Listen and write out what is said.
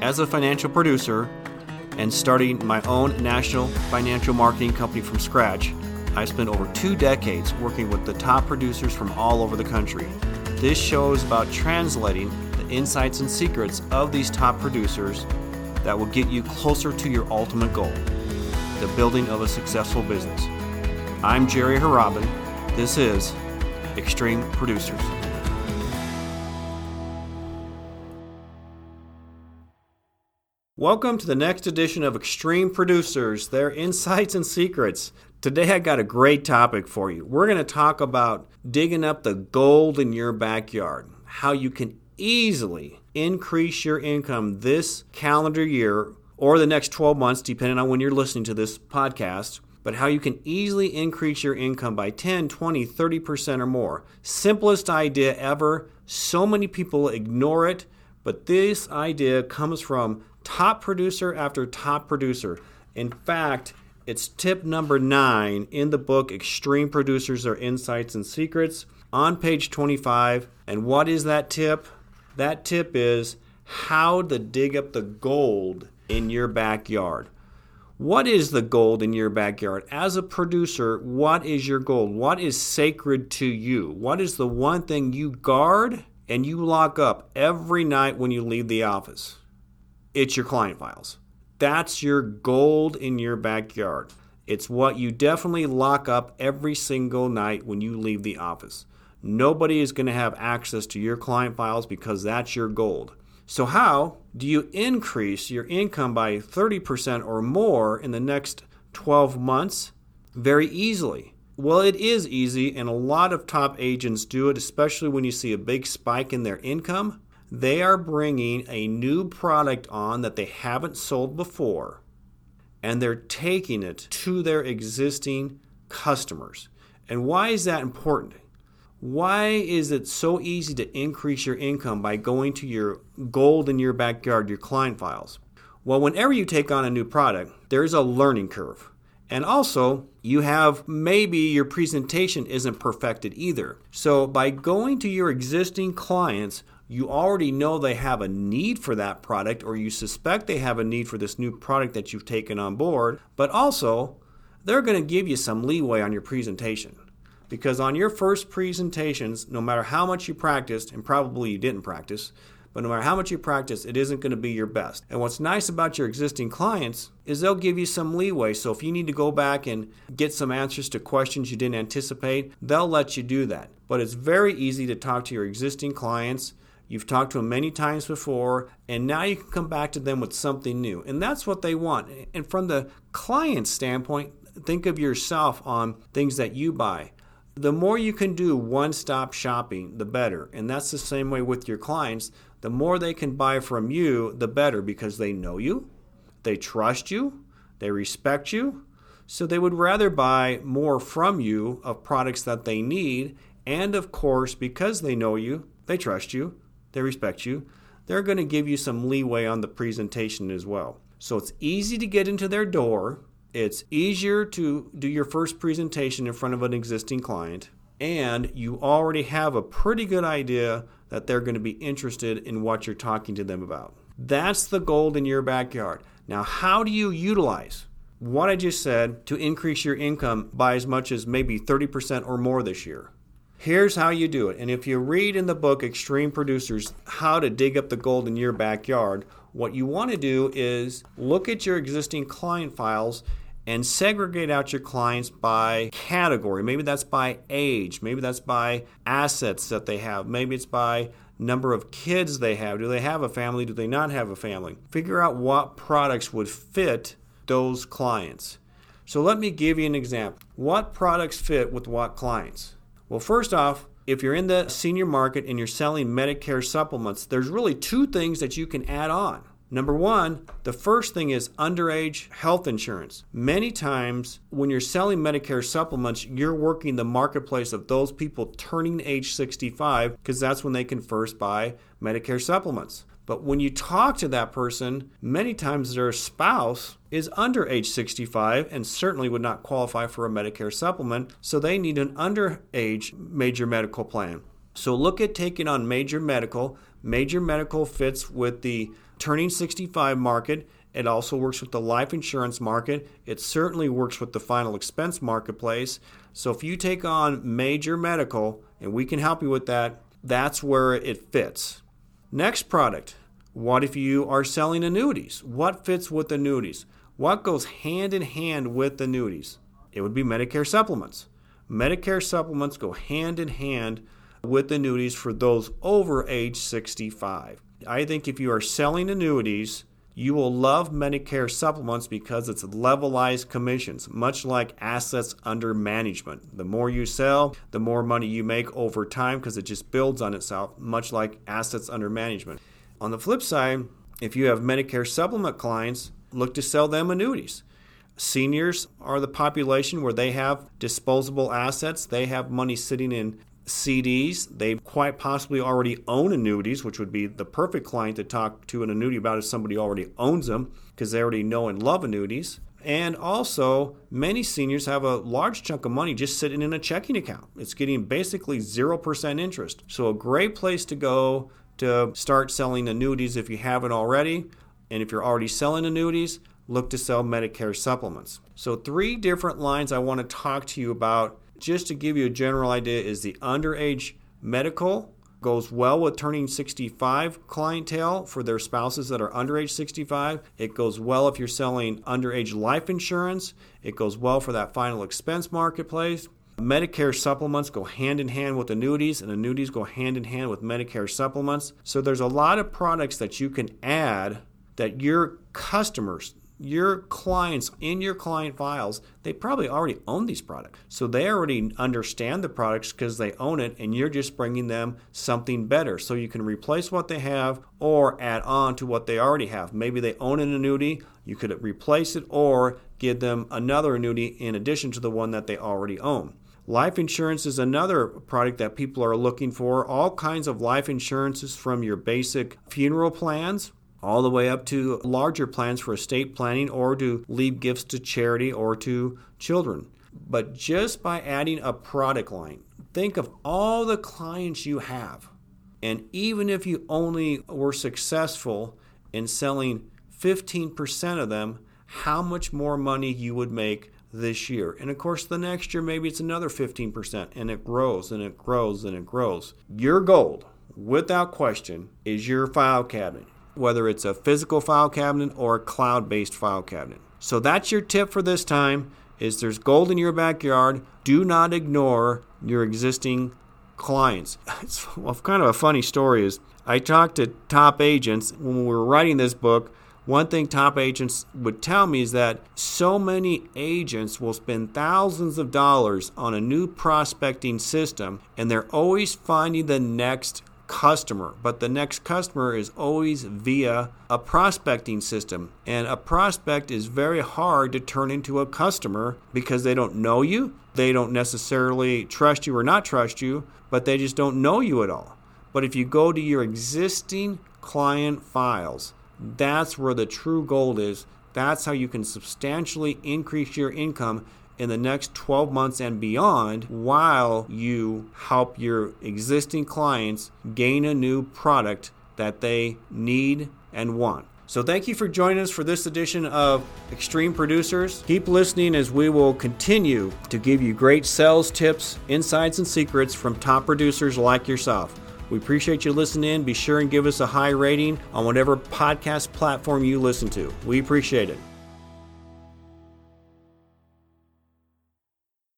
as a financial producer and starting my own national financial marketing company from scratch, I spent over two decades working with the top producers from all over the country. This show is about translating the insights and secrets of these top producers that will get you closer to your ultimate goal the building of a successful business. I'm Jerry Harabin. This is Extreme Producers. Welcome to the next edition of Extreme Producers, their insights and secrets. Today I got a great topic for you. We're going to talk about digging up the gold in your backyard, how you can easily increase your income this calendar year or the next 12 months, depending on when you're listening to this podcast, but how you can easily increase your income by 10, 20, 30% or more. Simplest idea ever. So many people ignore it, but this idea comes from top producer after top producer. In fact, it's tip number nine in the book Extreme Producers Their Insights and Secrets on page 25. And what is that tip? That tip is how to dig up the gold in your backyard. What is the gold in your backyard? As a producer, what is your gold? What is sacred to you? What is the one thing you guard and you lock up every night when you leave the office? It's your client files. That's your gold in your backyard. It's what you definitely lock up every single night when you leave the office. Nobody is going to have access to your client files because that's your gold. So, how do you increase your income by 30% or more in the next 12 months? Very easily. Well, it is easy, and a lot of top agents do it, especially when you see a big spike in their income they are bringing a new product on that they haven't sold before and they're taking it to their existing customers. And why is that important? Why is it so easy to increase your income by going to your gold in your backyard, your client files? Well, whenever you take on a new product, there's a learning curve. And also, you have maybe your presentation isn't perfected either. So, by going to your existing clients you already know they have a need for that product or you suspect they have a need for this new product that you've taken on board, but also they're going to give you some leeway on your presentation. Because on your first presentations, no matter how much you practiced, and probably you didn't practice, but no matter how much you practice, it isn't going to be your best. And what's nice about your existing clients is they'll give you some leeway. So if you need to go back and get some answers to questions you didn't anticipate, they'll let you do that. But it's very easy to talk to your existing clients You've talked to them many times before, and now you can come back to them with something new. And that's what they want. And from the client standpoint, think of yourself on things that you buy. The more you can do one stop shopping, the better. And that's the same way with your clients. The more they can buy from you, the better because they know you, they trust you, they respect you. So they would rather buy more from you of products that they need. And of course, because they know you, they trust you, they respect you, they're going to give you some leeway on the presentation as well. So it's easy to get into their door. It's easier to do your first presentation in front of an existing client, and you already have a pretty good idea that they're going to be interested in what you're talking to them about. That's the gold in your backyard. Now, how do you utilize what I just said to increase your income by as much as maybe 30% or more this year? Here's how you do it. And if you read in the book Extreme Producers How to Dig Up the Gold in Your Backyard, what you want to do is look at your existing client files and segregate out your clients by category. Maybe that's by age, maybe that's by assets that they have, maybe it's by number of kids they have. Do they have a family? Do they not have a family? Figure out what products would fit those clients. So let me give you an example. What products fit with what clients? Well, first off, if you're in the senior market and you're selling Medicare supplements, there's really two things that you can add on. Number one, the first thing is underage health insurance. Many times when you're selling Medicare supplements, you're working the marketplace of those people turning age 65 because that's when they can first buy Medicare supplements. But when you talk to that person, many times their spouse is under age 65 and certainly would not qualify for a Medicare supplement, so they need an underage major medical plan. So look at taking on major medical. Major medical fits with the turning 65 market. It also works with the life insurance market. It certainly works with the final expense marketplace. So if you take on major medical and we can help you with that, that's where it fits. Next product. What if you are selling annuities? What fits with annuities? What goes hand in hand with annuities? It would be Medicare supplements. Medicare supplements go hand in hand with annuities for those over age 65. I think if you are selling annuities, you will love Medicare supplements because it's levelized commissions, much like assets under management. The more you sell, the more money you make over time because it just builds on itself, much like assets under management. On the flip side, if you have Medicare supplement clients, look to sell them annuities. Seniors are the population where they have disposable assets. They have money sitting in CDs. They quite possibly already own annuities, which would be the perfect client to talk to an annuity about if somebody already owns them because they already know and love annuities. And also, many seniors have a large chunk of money just sitting in a checking account. It's getting basically 0% interest. So, a great place to go to start selling annuities if you haven't already. And if you're already selling annuities, look to sell Medicare supplements. So, three different lines I want to talk to you about just to give you a general idea, is the underage medical goes well with turning 65 clientele for their spouses that are under age 65. It goes well if you're selling underage life insurance. It goes well for that final expense marketplace. Medicare supplements go hand in hand with annuities, and annuities go hand in hand with Medicare supplements. So there's a lot of products that you can add that your customers, your clients in your client files, they probably already own these products. So they already understand the products because they own it, and you're just bringing them something better. So you can replace what they have or add on to what they already have. Maybe they own an annuity, you could replace it or give them another annuity in addition to the one that they already own. Life insurance is another product that people are looking for. All kinds of life insurances from your basic funeral plans all the way up to larger plans for estate planning or to leave gifts to charity or to children. But just by adding a product line, think of all the clients you have. And even if you only were successful in selling 15% of them, how much more money you would make this year. And of course, the next year, maybe it's another 15%, and it grows and it grows and it grows. Your gold, without question, is your file cabinet whether it's a physical file cabinet or a cloud-based file cabinet. So that's your tip for this time is there's gold in your backyard. Do not ignore your existing clients. It's kind of a funny story is I talked to top agents when we were writing this book. One thing top agents would tell me is that so many agents will spend thousands of dollars on a new prospecting system and they're always finding the next customer, but the next customer is always via a prospecting system. And a prospect is very hard to turn into a customer because they don't know you, they don't necessarily trust you or not trust you, but they just don't know you at all. But if you go to your existing client files, that's where the true gold is. That's how you can substantially increase your income in the next 12 months and beyond while you help your existing clients gain a new product that they need and want. So, thank you for joining us for this edition of Extreme Producers. Keep listening as we will continue to give you great sales tips, insights, and secrets from top producers like yourself. We appreciate you listening. Be sure and give us a high rating on whatever podcast platform you listen to. We appreciate it.